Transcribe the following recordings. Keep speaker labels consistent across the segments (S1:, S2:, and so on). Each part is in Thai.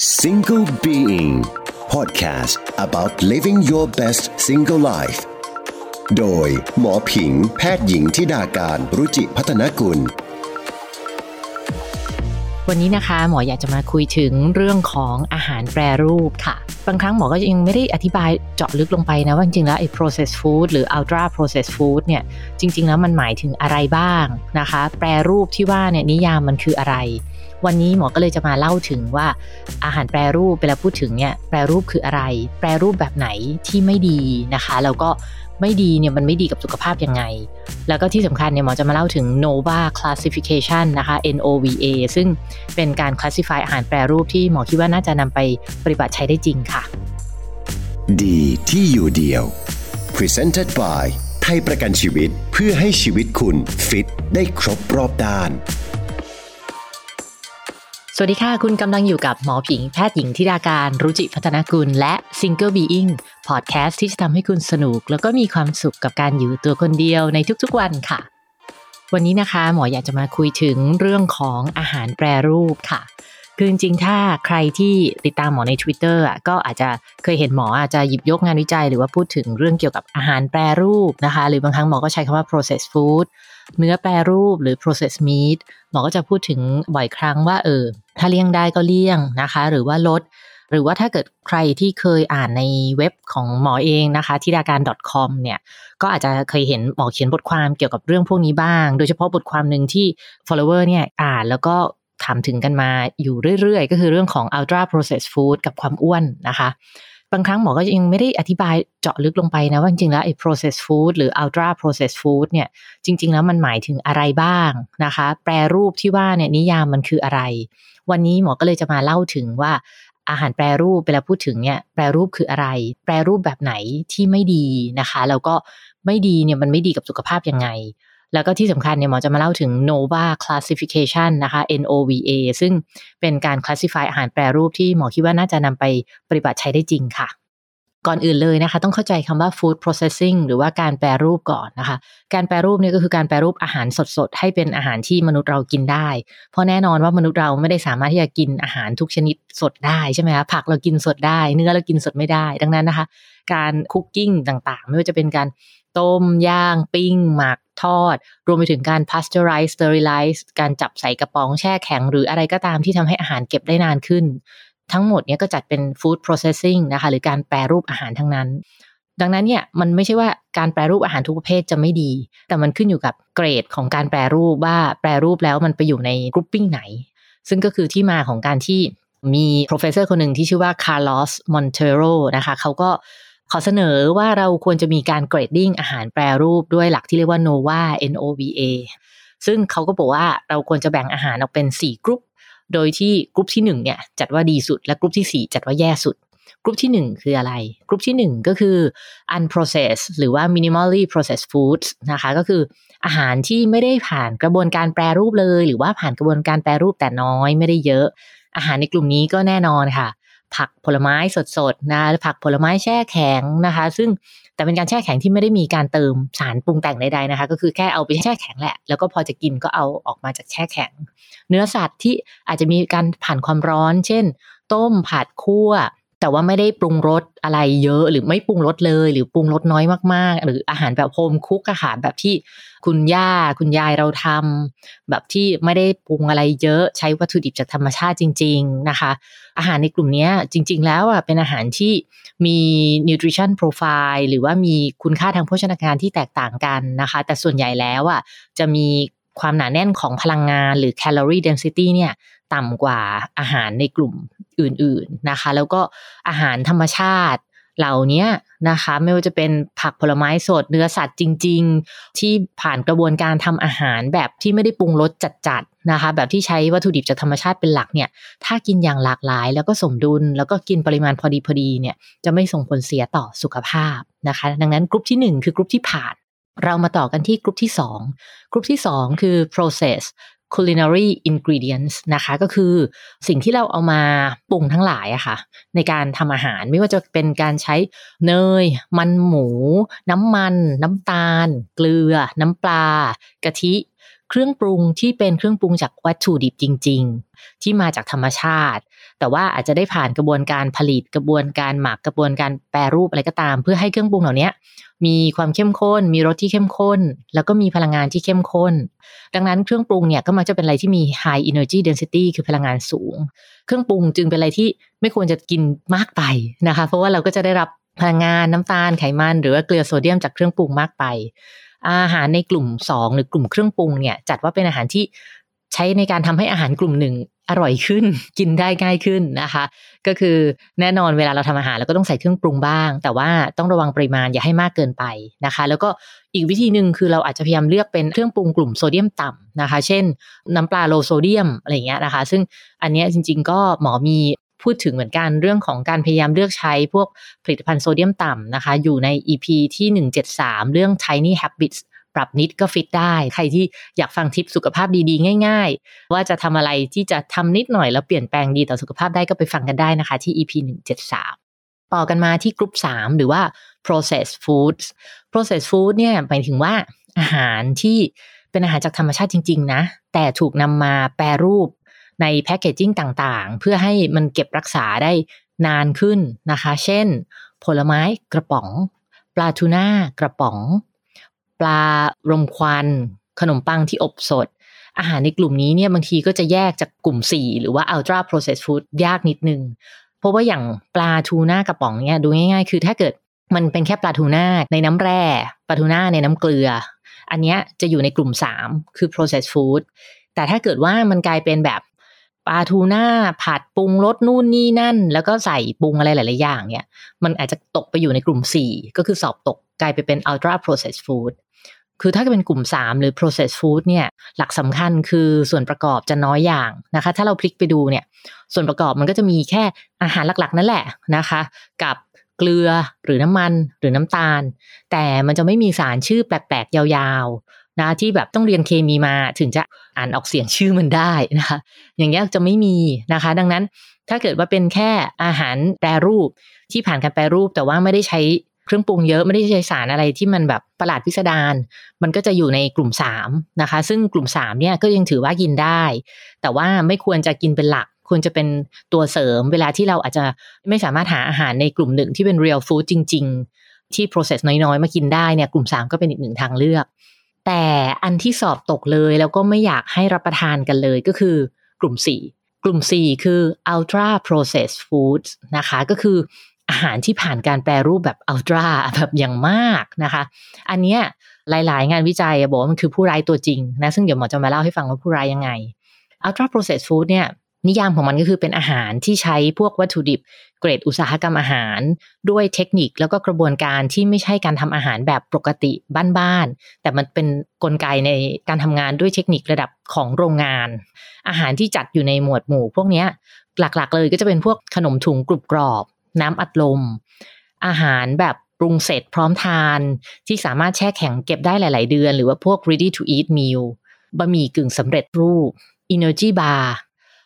S1: Single Being Podcast about living your best single life โดยหมอผิงแพทย์หญิงทิดาการรุจิพัฒนกุล
S2: วันนี้นะคะ หมออยากจะมาคุยถึงเรื่องของอาหารแปรรูปค่ะ บางครั้งหมอก็ยังไม่ได้อธิบายเจาะลึกลงไปนะ ว่าจริงๆแล้วไอ้ processed food หรือ ultra processed food เนี่ย จริง ๆ แล้วมันหมายถึงอะไรบ้างนะคะ แปรรูปที่ว่าเนี่ยนิยามมันคืออะไร วันนี้หมอก็เลยจะมาเล่าถึงว่าอาหารแปรรูปเวลาพูดถึงเนี่ยแปรรูปคืออะไร แปรรูปแบบไหนที่ไม่ดีนะคะ แล้วก็ไม่ดีเนี่ยมันไม่ดีกับสุขภาพยังไง แล้วก็ที่สำคัญเนี่ยหมอจะมาเล่าถึง NOVA classification นะคะ NOVA ซึ่งเป็นการ classify อาหารแปรรูปที่หมอคิดว่าน่าจะนำไปปฏิบัติใช้ได้จริงค่ะ
S1: ดีที่อยู่เดียว Presented by ไทยประกันชีวิตเพื่อให้ชีวิตคุณฟิตได้ครบรอบด้าน
S2: วัสดีค่ะ คุณกำลังอยู่กับหมอผิงแพทย์หญิงทิดาการรุจิพัฒนกุลและ Single Being Podcast ที่จะทำให้คุณสนุก แล้วก็มีความสุขกับการอยู่ตัวคนเดียวในทุกๆวันค่ะ วันนี้นะคะ หมออยากจะมาคุยถึงเรื่องของอาหารแปรรูปค่ะ คือจริงๆ ถ้าใครที่ติดตามหมอใน Twitter อะก็อาจจะเคยเห็นหมออาจจะหยิบยกงานวิจัย หรือว่าพูดถึงเรื่องเกี่ยวกับอาหารแปรรูปนะคะ หรือบางครั้งหมอก็ใช้คำว่า processed food เนื้อแปรรูปหรือ processed meat หมอก็จะพูดถึงบ่อยครั้งว่าเออถ้าเลี่ยงได้ก็เลี่ยงนะคะ หรือว่าลด หรือว่าถ้าเกิดใครที่เคยอ่านในเว็บของหมอเองนะคะทิดาการ .com เนี่ยก็อาจจะเคยเห็นหมอเขียนบทความเกี่ยวกับเรื่องพวกนี้บ้าง โดยเฉพาะบทความหนึ่งที่ follower เนี่ยอ่านแล้วก็ถามถึงกันมาอยู่เรื่อยๆ ก็คือเรื่องของ ultra processed food กับความอ้วนนะคะ บางครั้งหมอก็ยังไม่ได้อธิบายเจาะลึกลงไปนะ ว่าจริงๆแล้วไอ้ processed food หรือ ultra processed food เนี่ยจริง ๆ แล้วมันหมายถึงอะไรบ้างนะคะ แปรรูปที่ว่าเนี่ยนิยามมันคืออะไร วันนี้หมอก็เลยจะมาเล่าถึงว่าอาหารแปรรูปเวลาพูดถึงเนี่ยแปรรูปคืออะไร แปรรูปแบบไหนที่ไม่ดีนะคะ แล้วก็ไม่ดีเนี่ยมันไม่ดีกับสุขภาพยังไง แล้วก็ที่สำคัญเนี่ยหมอจะมาเล่าถึง NOVA classification นะคะ NOVA ซึ่งเป็นการ classify อาหารแปรรูปที่หมอคิดว่าน่าจะนำไปปฏิบัติใช้ได้จริงค่ะ ก่อนอื่นเลยนะคะ ต้องเข้าใจคำว่า food processing หรือว่าการแปรรูปก่อนนะคะ การแปรรูปเนี่ยก็คือการแปรรูปอาหารสดๆ ให้เป็นอาหารที่มนุษย์เรากินได้ เพราะแน่นอนว่ามนุษย์เราไม่ได้สามารถที่จะกินอาหารทุกชนิดสดได้ใช่ไหมคะผักเรากินสดได้ เนื้อเรากินสดไม่ได้ ดังนั้นนะคะ การคุกกิ้งต่างๆ ไม่ว่าจะเป็นการต้มย่างปิ้งหมัก ทอด รวมไปถึงการ pasteurize sterilize การจับใส่กระป๋องแช่แข็ง หรืออะไรก็ตามที่ทำให้อาหารเก็บได้นานขึ้น ทั้งหมดเนี้ยก็จัดเป็น food processing นะคะ หรือการแปรรูปอาหารทั้งนั้น ดังนั้นเนี่ยมันไม่ใช่ว่าการแปรรูปอาหารทุกประเภทจะไม่ดี แต่มันขึ้นอยู่กับเกรดของการแปรรูปว่าแปรรูปแล้วมันไปอยู่ในกรุ๊ปปิ้งไหน ซึ่งก็คือที่มาของการที่มี professor คนหนึ่งที่ชื่อว่า Carlos Montero นะคะ เขาก็ ขอเสนอว่าเราควรจะมีการเกรดดิ้งอาหารแปรรูปด้วยหลักที่เรียกว่า NOVA NOVA ซึ่งเขาก็บอกว่าเราควรจะแบ่งอาหารออกเป็น 4กรุ๊ปโดยที่กรุ๊ปที่1เนี่ยจัดว่าดีสุดและกรุ๊ปที่ 4 จัดว่าแย่สุดกรุ๊ปที่ 1 คืออะไรกรุ๊ปที่ 1 ก็คือ unprocessed หรือว่า minimally processed foods นะคะก็คืออาหารที่ไม่ได้ผ่านกระบวนการแปรรูปเลย หรือว่าผ่านกระบวนการแปรรูปแต่น้อยไม่ได้เยอะ อาหารในกลุ่มนี้ก็แน่นอนค่ะ ผักผลไม้สดๆนะผักผลไม้แช่แข็งนะคะ ซึ่งแต่เป็นการแช่แข็งที่ไม่ได้มีการเติมสารปรุงแต่งใดๆนะคะ ก็คือแค่เอาไปแช่แข็งแหละ แล้วก็พอจะกินก็เอาออกมาจากแช่แข็ง เนื้อสัตว์ที่อาจจะมีการผ่านความร้อน เช่น ต้มผัดคั่ว แต่ว่าไม่ได้ปรุงรสอะไรเยอะ หรือไม่ปรุงรสเลย หรือปรุงรสน้อยมากๆ หรืออาหารแบบโฮมคุกอาหารแบบที่คุณย่าคุณยายเราทำแบบที่ไม่ได้ปรุงอะไรเยอะใช้วัตถุดิบจากธรรมชาติจริง ๆนะคะ อาหารในกลุ่มนี้จริง ๆ แล้วอะเป็นอาหารที่มี nutrition profile หรือว่ามีคุณค่าทางโภชนาการที่แตกต่างกันนะคะ แต่ส่วนใหญ่แล้วอะจะมีความหนาแน่นของพลังงานหรือ calorie density เนี่ย ต่ำกว่าอาหารในกลุ่มอื่นๆนะคะ แล้วก็อาหารธรรมชาติเหล่านี้นะคะ ไม่ว่าจะเป็นผักผลไม้สดเนื้อสัตว์จริง ๆ ที่ผ่านกระบวนการทำอาหารแบบที่ไม่ได้ปรุงรสจัดๆนะคะ แบบที่ใช้วัตถุดิบจากธรรมชาติเป็นหลักเนี่ย ถ้ากินอย่างหลากหลาย แล้วก็สมดุล แล้วก็กินปริมาณพอดีพอดีเนี่ยจะไม่ส่งผลเสียต่อสุขภาพนะคะ ดังนั้นกลุ่มที่ 1 คือกลุ่มที่ผ่านเรามาต่อกันที่กลุ่มที่ 2 กลุ่มที่ 2 คือ process culinary ingredients นะคะ ก็คือสิ่งที่เราเอามาปรุงทั้งหลายอะค่ะ ในการทำอาหารไม่ว่าจะเป็นการใช้เนย มันหมู น้ำมัน น้ำตาล เกลือ น้ำปลา กะทิเครื่องปรุงที่เป็นเครื่องปรุงจากวัตถุดิบจริง ๆ ที่มาจากธรรมชาติ แต่ว่าอาจจะได้ผ่านกระบวนการผลิตกระบวนการหมักกระบวนการแปรรูปอะไรก็ตาม เพื่อให้เครื่องปรุงเหล่านี้มีความเข้มข้น มีรสที่เข้มข้น แล้วก็มีพลังงานที่เข้มข้น ดังนั้นเครื่องปรุงเนี่ยก็มักจะเป็นอะไรที่มี high energy density คือพลังงานสูง เครื่องปรุงจึงเป็นอะไรที่ไม่ควรจะกินมากไปนะคะ เพราะว่าเราก็จะได้รับพลังงานน้ำตาลไขมันหรือว่าเกลือโซเดียมจากเครื่องปรุงมากไป อาหารในกลุ่ม 2 หรือกลุ่มเครื่องปรุงเนี่ยจัดว่าเป็นอาหารที่ใช้ในการทำให้อาหารกลุ่มหนึ่งอร่อยขึ้นกินได้ง่ายขึ้นนะคะ ก็คือแน่นอนเวลาเราทำอาหารเราก็ต้องใส่เครื่องปรุงบ้าง แต่ว่าต้องระวังปริมาณอย่าให้มากเกินไปนะคะ แล้วก็อีกวิธีหนึ่งคือเราอาจจะพยายามเลือกเป็นเครื่องปรุงกลุ่มโซเดียมต่ำนะคะ เช่น น้ำปลาโลโซเดียมอะไรเงี้ยนะคะ ซึ่งอันนี้จริง ๆ ก็หมอมีพูดถึงเหมือนกันเรื่องของการพยายามเลือกใช้พวกผลิตภัณฑ์โซเดียมต่ำนะคะ อยู่ใน EP ที่ 173 เรื่อง Tiny Habits ปรับนิดก็ฟิตได้ ใครที่อยากฟังทิปสุขภาพดีๆ ง่าย ๆ ว่าจะทำอะไรที่จะทำนิดหน่อยแล้วเปลี่ยนแปลงดีต่อสุขภาพได้ก็ไปฟังกันได้นะคะ ที่ EP 173 ต่อกันมาที่กลุ่ม3 หรือว่า processed foods processed food เนี่ยหมายถึงว่าอาหารที่เป็นอาหารจากธรรมชาติจริง ๆ นะ แต่ถูกนำมาแปรรูปในแพคเกจจิ้งต่างๆ เพื่อให้มันเก็บรักษาได้นานขึ้นนะคะ เช่น ผลไม้กระป๋อง ปลาทูน่ากระป๋อง ปลารมควันขนมปังที่อบสด อาหารในกลุ่มนี้เนี่ยบางทีก็จะแยกจากกลุ่ม 4 หรือว่า ultra processed food ยากนิดนึง เพราะว่าอย่างปลาทูน่ากระป๋องเนี่ยดูง่าย ๆ คือถ้าเกิดมันเป็นแค่ปลาทูน่าในน้ำแร่ปลาทูน่าในน้ำเกลือ อันนี้จะอยู่ในกลุ่ม 3 คือ processed food แต่ถ้าเกิดว่ามันกลายเป็นแบบปลาทูน่าผัดปรุงรสนู่นนี่นั่น แล้วก็ใส่ปรุงอะไรหลาย ๆ อย่างเนี่ย มันอาจจะตกไปอยู่ในกลุ่ม 4 ก็คือสอบตกกลายไปเป็น ultra processed food คือถ้าเป็นกลุ่ม 3 หรือ processed food เนี่ยหลักสำคัญคือส่วนประกอบจะน้อยอย่างนะคะ ถ้าเราพลิกไปดูเนี่ยส่วนประกอบมันก็จะมีแค่อาหารหลักๆ นั่นแหละนะคะ กับเกลือหรือน้ำมันหรือน้ำตาล แต่มันจะไม่มีสารชื่อแปลกๆ ยาวๆนะที่แบบต้องเรียนเคมีมาถึงจะอ่านออกเสียงชื่อมันได้นะคะ อย่างเงี้ยจะไม่มีนะคะ ดังนั้นถ้าเกิดว่าเป็นแค่อาหารแปรรูปที่ผ่านการแปรรูปแต่ว่าไม่ได้ใช้ เครื่องปรุงเยอะไม่ได้ใช้สารอะไรที่มันแบบประหลาดพิสดารมันก็จะอยู่ในกลุ่ม3นะคะ ซึ่งกลุ่ม3เนี่ยก็ยังถือว่ากินได้ แต่ว่าไม่ควรจะกินเป็นหลักควรจะเป็นตัวเสริมเวลาที่เราอาจจะไม่สามารถหาอาหารในกลุ่มหนึ่งที่เป็น real food จริง ๆ ที่ process น้อยๆ มากินได้เนี่ยกลุ่ม 3 ก็เป็นอีกหนึ่งทางเลือก แต่อันที่สอบตกเลยแล้วก็ไม่อยากให้รับประทานกันเลยก็คือกลุ่ม 4 กลุ่ม 4 คือ ultra processed foods นะคะ ก็คือ อาหารที่ผ่านการแปรรูปแบบอัลตราแบบอย่างมากนะคะ อันเนี้ยหลายๆ งานวิจัยบอกว่ามันคือผู้ร้ายตัวจริงนะซึ่งเดี๋ยวหมอจะมาเล่าให้ฟังว่าผู้ร้ายยังไง ultra processed food เนี่ยนิยามของมันก็คือเป็นอาหารที่ใช้พวกวัตถุดิบ เกรดอุตสาหกรรมอาหาร ด้วยเทคนิคแล้วก็กระบวนการที่ไม่ใช่การทำอาหารแบบปกติบ้านๆแต่มันเป็นนกลไกในการทำงานด้วยเทคนิคระดับของโรงงาน อาหารที่จัดอยู่ในหมวดหมู่ พวกนี้หลักๆเลยก็จะเป็นพวกขนมถุงกรุบกรอบ น้ำอัดลม อาหารแบบปรุงเสร็จพร้อมทาน ที่สามารถแช่แข็งเก็บได้หลาย ๆ เดือน หรือว่าพวก ready to eat meal บะหมี่กึ่งสำเร็จรูป energy bar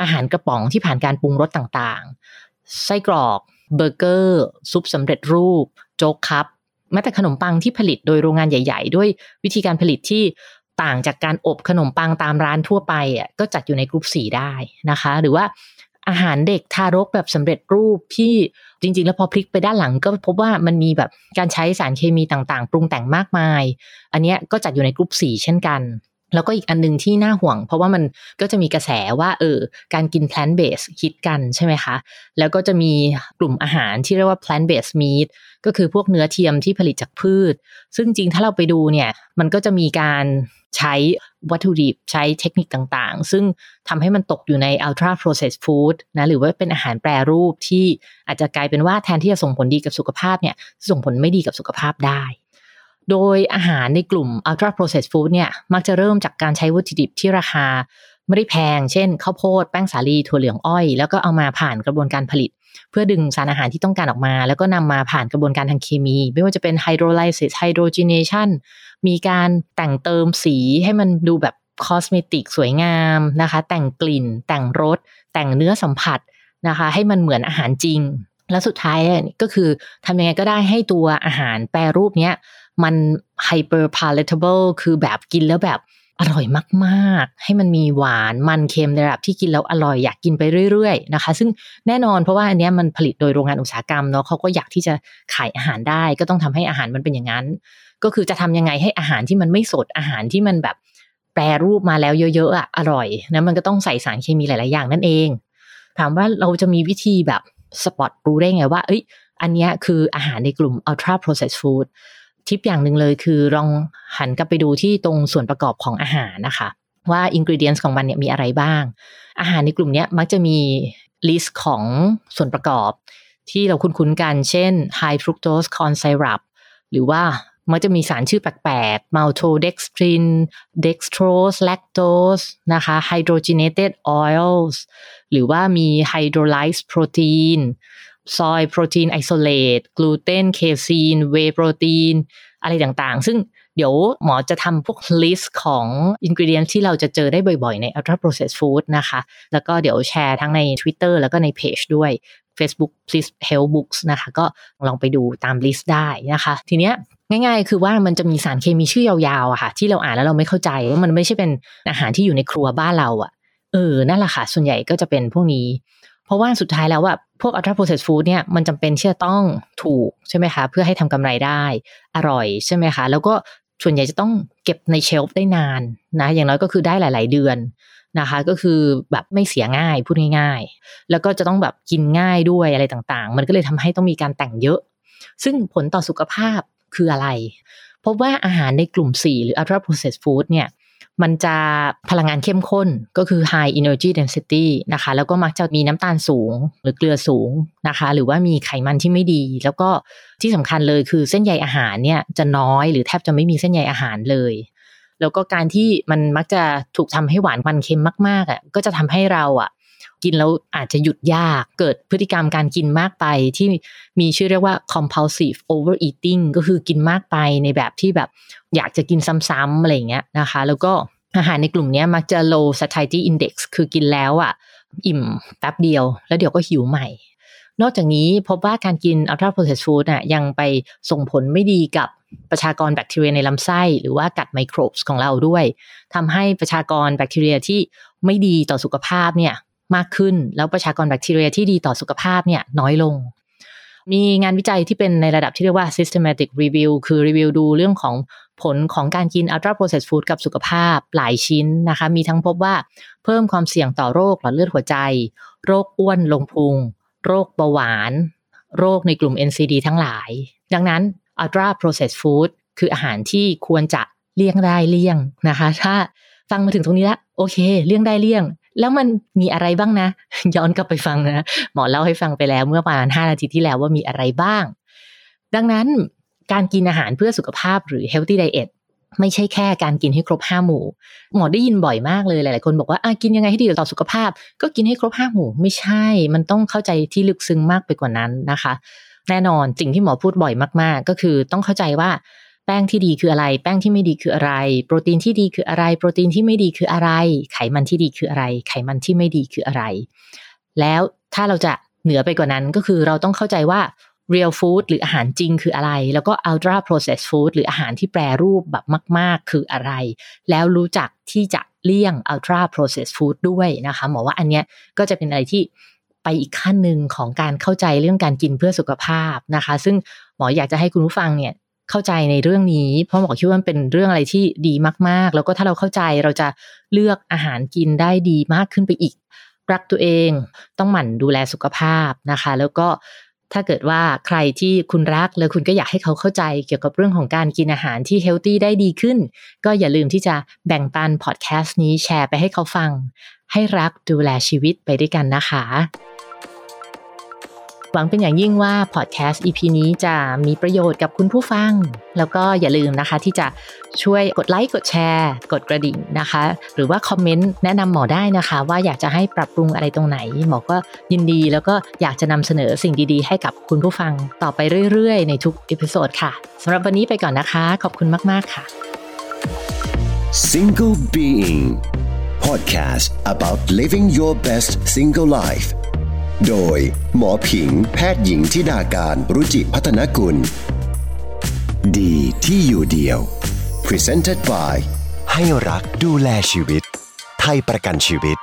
S2: อาหารกระป๋องที่ผ่านการปรุงรสต่างๆ ไส้กรอก เบอร์เกอร์ ซุปสำเร็จรูป โจ๊กคัพแม้แต่ขนมปังที่ผลิตโดยโรงงานใหญ่ ๆ ด้วยวิธีการผลิตที่ต่างจากการอบขนมปังตามร้านทั่วไปอะก็จัดอยู่ในกลุ่มสีได้นะคะ หรือว่า อาหารเด็กทารกแบบสำเร็จรูปที่จริง ๆ แล้วพอพลิกไปด้านหลังก็พบว่ามันมีแบบการใช้สารเคมีต่างๆ ปรุงแต่งมากมาย อันนี้ก็จัดอยู่ในกลุ่มสีเช่นกัน แล้วก็อีกอันนึงที่น่าห่วง เพราะว่ามันก็จะมีกระแสว่าเออการกิน plant based คิดกันใช่ไหมคะ แล้วก็จะมีกลุ่มอาหารที่เรียกว่า plant based meat ก็คือพวกเนื้อเทียมที่ผลิตจากพืช ซึ่งจริงถ้าเราไปดูเนี่ยมันก็จะมีการ ใช้วัตถุดิบใช้เทคนิคต่างๆ ซึ่งทำให้มันตกอยู่ใน ultra processed food นะหรือว่าเป็นอาหารแปรรูปที่อาจจะกลายเป็นว่าแทนที่จะส่งผลดีกับสุขภาพเนี่ยส่งผลไม่ดีกับสุขภาพได้ โดยอาหารในกลุ่ม ultra processed food เนี่ยมักจะเริ่มจากการใช้วัตถุดิบที่ราคาไม่ได้แพง เช่นข้าวโพด แป้งสาลี ถั่วเหลืองอ้อย แล้วก็เอามาผ่านกระบวนการผลิต เพื่อดึงสารอาหารที่ต้องการออกมา แล้วก็นำมาผ่านกระบวนการทางเคมี ไม่ว่าจะเป็น hydrolysis hydrogenation มีการแต่งเติมสีให้มันดูแบบคอสเมติกสวยงามนะคะ แต่งกลิ่น แต่งรส แต่งเนื้อสัมผัสนะคะ ให้มันเหมือนอาหารจริง แล้วสุดท้ายก็คือทำยังไงก็ได้ให้ตัวอาหารแปรรูปเนี้ยมัน hyper palatable คือแบบกินแล้วแบบ อร่อยมาก ๆ ให้มันมีหวานมันเค็มในระดับที่กินแล้วอร่อยอยากกินไปเรื่อย ๆ นะคะ ซึ่งแน่นอนเพราะว่าอันนี้มันผลิตโดยโรงงานอุตสาหกรรมเนาะเขาก็อยากที่จะขายอาหารได้ ก็ต้องทำให้อาหารมันเป็นอย่างนั้น ก็คือจะทำยังไงให้อาหารที่มันไม่สดอาหารที่มันแบบแปรรูปมาแล้วเยอะๆอะอร่อยนะมันก็ต้องใส่สารเคมีหลาย ๆ อย่างนั่นเอง ถามว่าเราจะมีวิธีแบบสปอตรู้ได้ไงว่า เอ้ย อันนี้คืออาหารในกลุ่ม ultra processed food ทิปอย่างหนึ่งเลยคือลองหันกลับไปดูที่ตรงส่วนประกอบของอาหารนะคะ ว่าอินกิเดียนของมันเนี่ยมีอะไรบ้าง อาหารในกลุ่มนี้มักจะมีlist ของส่วนประกอบ ที่เราคุ้นๆกัน เช่น high fructose corn syrup หรือว่ามักจะมีสารชื่อแปลกๆ maltodextrin dextrose lactose นะคะ hydrogenated oils หรือว่ามี hydrolyzed protein soy protein isolate gluten casein whey protein อะไรต่างๆ ซึ่งเดี๋ยวหมอจะทำพวก list ของ ingredient ที่เราจะเจอได้บ่อยๆ ใน ultra processed food นะคะ แล้วก็เดี๋ยวแชร์ทั้งใน Twitter แล้วก็ในเพจด้วย Facebook please health books นะคะ ก็ลองไปดูตามลิสต์ได้นะคะ ทีเนี้ยง่ายๆ คือว่ามันจะมีสารเคมีชื่อยาวๆอะค่ะ ที่เราอ่านแล้วเราไม่เข้าใจว่ามันไม่ใช่เป็นอาหารที่อยู่ในครัวบ้านเราอะเออนั่นแหละค่ะ ส่วนใหญ่ก็จะเป็นพวกนี้ เพราะว่าสุดท้ายแล้วว่าพวก ultra processed food เนี่ยมันจำเป็นที่จะต้องถูกใช่ไหมคะเพื่อให้ทำกำไรได้อร่อยใช่ไหมคะ แล้วก็ส่วนใหญ่จะต้องเก็บในเชลฟ์ได้นานนะอย่างน้อยก็คือได้หลาย ๆ เดือนนะคะ ก็คือแบบไม่เสียง่ายพูดง่ายๆ แล้วก็จะต้องแบบกินง่ายด้วยอะไรต่างๆ มันก็เลยทำให้ต้องมีการแต่งเยอะ ซึ่งผลต่อสุขภาพคืออะไร พบว่าอาหารในกลุ่ม 4 หรือ ultra processed food เนี่ย มันจะพลังงานเข้มข้นก็คือ high energy density นะคะ แล้วก็มักจะมีน้ำตาลสูงหรือเกลือสูงนะคะ หรือว่ามีไขมันที่ไม่ดี แล้วก็ที่สำคัญเลยคือเส้นใยอาหารเนี่ยจะน้อยหรือแทบจะไม่มีเส้นใยอาหารเลยแล้วก็การที่มันมักจะถูกทำให้หวานมันเค็มมากๆอะก็จะทำให้เราอะ กินแล้วอาจจะหยุดยาก เกิดพฤติกรรมการกินมากไปที่มีชื่อเรียกว่า compulsive overeating ก็คือกินมากไปในแบบที่แบบอยากจะกินซ้ำๆอะไรเงี้ยนะคะ แล้วก็อาหารในกลุ่มนี้มักจะ low satiety index คือกินแล้วอะ อิ่มแป๊บเดียว แล้วเดี๋ยวก็หิวใหม่ นอกจากนี้พบว่าการกิน ultra processed food น่ะยังไปส่งผลไม่ดีกับประชากรแบคทีเรียในลำไส้ หรือว่ากัดไมโครบส์ของเราด้วยทำให้ประชากรแบคทีเรียที่ไม่ดีต่อสุขภาพเนี่ย มากขึ้น แล้วประชากรแบคทีเรียที่ดีต่อสุขภาพเนี่ยน้อยลง มีงานวิจัยที่เป็นในระดับที่เรียกว่า systematic review คือรีวิวดูเรื่องของผลของการกิน ultra processed food กับสุขภาพหลายชิ้นนะคะ มีทั้งพบว่าเพิ่มความเสี่ยงต่อโรคหลอดเลือดหัวใจ โรคอ้วนลงพุง โรคเบาหวาน โรคในกลุ่ม NCD ทั้งหลาย ดังนั้น ultra processed food คืออาหารที่ควรจะเลี่ยงได้เลี่ยงนะคะ ถ้าฟังมาถึงตรงนี้แล้วโอเค เลี่ยงได้เลี่ยง แล้วมันมีอะไรบ้างนะ ย้อนกลับไปฟังนะ หมอเล่าให้ฟังไปแล้วเมื่อประมาณ5นาทีที่แล้วว่ามีอะไรบ้าง ดังนั้นการกินอาหารเพื่อสุขภาพหรือ healthy diet ไม่ใช่แค่การกินให้ครบห้าหมู่ หมอได้ยินบ่อยมากเลยหลาย ๆ คนบอกว่ากินยังไงให้ดีต่อสุขภาพ ก็กินให้ครบห้าหมู่ ไม่ใช่ มันต้องเข้าใจที่ลึกซึ้งมากไปกว่านั้นนะคะ แน่นอนสิ่งที่หมอพูดบ่อยมาก ๆ ก็คือต้องเข้าใจว่า แป้งที่ดีคืออะไร แป้งที่ไม่ดีคืออะไร โปรตีนที่ดีคืออะไร โปรตีนที่ไม่ดีคืออะไร ไขมันที่ดีคืออะไร ไขมันที่ไม่ดีคืออะไร แล้วถ้าเราจะเหนือไปกว่านั้นก็คือเราต้องเข้าใจว่า real food หรืออาหารจริงคืออะไร แล้วก็ ultra processed food หรืออาหารที่แปรรูปแบบมาก ๆ คืออะไร แล้วรู้จักที่จะเลี่ยง ultra processed food ด้วยนะคะหมอว่าอันเนี้ยก็จะเป็นอะไรที่ไปอีกขั้นหนึ่งของการเข้าใจเรื่องการกินเพื่อสุขภาพนะคะ ซึ่งหมออยากจะให้คุณผู้ฟังเนี่ย เข้าใจในเรื่องนี้ เพราะหมอคิดว่ามันเป็นเรื่องอะไรที่ดีมาก ๆ แล้วก็ถ้าเราเข้าใจเราจะเลือกอาหารกินได้ดีมากขึ้นไปอีก รักตัวเองต้องหมั่นดูแลสุขภาพนะคะ แล้วก็ถ้าเกิดว่าใครที่คุณรักแล้วคุณก็อยากให้เขาเข้าใจเกี่ยวกับเรื่องของการกินอาหารที่เฮลตี้ได้ดีขึ้น ก็อย่าลืมที่จะแบ่งปันพอดแคสต์นี้แชร์ไปให้เขาฟัง ให้รักดูแลชีวิตไปด้วยกันนะคะ หวังเป็นอย่างยิ่งว่าพอดแคสต์ EP นี้จะมีประโยชน์กับคุณผู้ฟัง แล้วก็อย่าลืมนะคะที่จะช่วยกดไลค์กดแชร์ กดกระดิ่งนะคะ หรือว่า comment แนะนำหมอได้นะคะ ว่าอยากจะให้ปรับปรุงอะไรตรงไหน หมอก็ยินดี แล้วก็อยากจะนำเสนอสิ่งดีๆ ให้กับคุณผู้ฟังต่อไปเรื่อยๆ ในทุก episode ค่ะสำหรับวันนี้ไปก่อนนะคะ ขอบคุณมากๆค่ะ
S1: Single Being Podcast about living your best single life โดย หมอผิง แพทย์หญิงธิดากานต์ รุจิพัฒนกุล ดีที่อยู่เดียว Presented by ให้รักดูแลชีวิต ไทยประกันชีวิต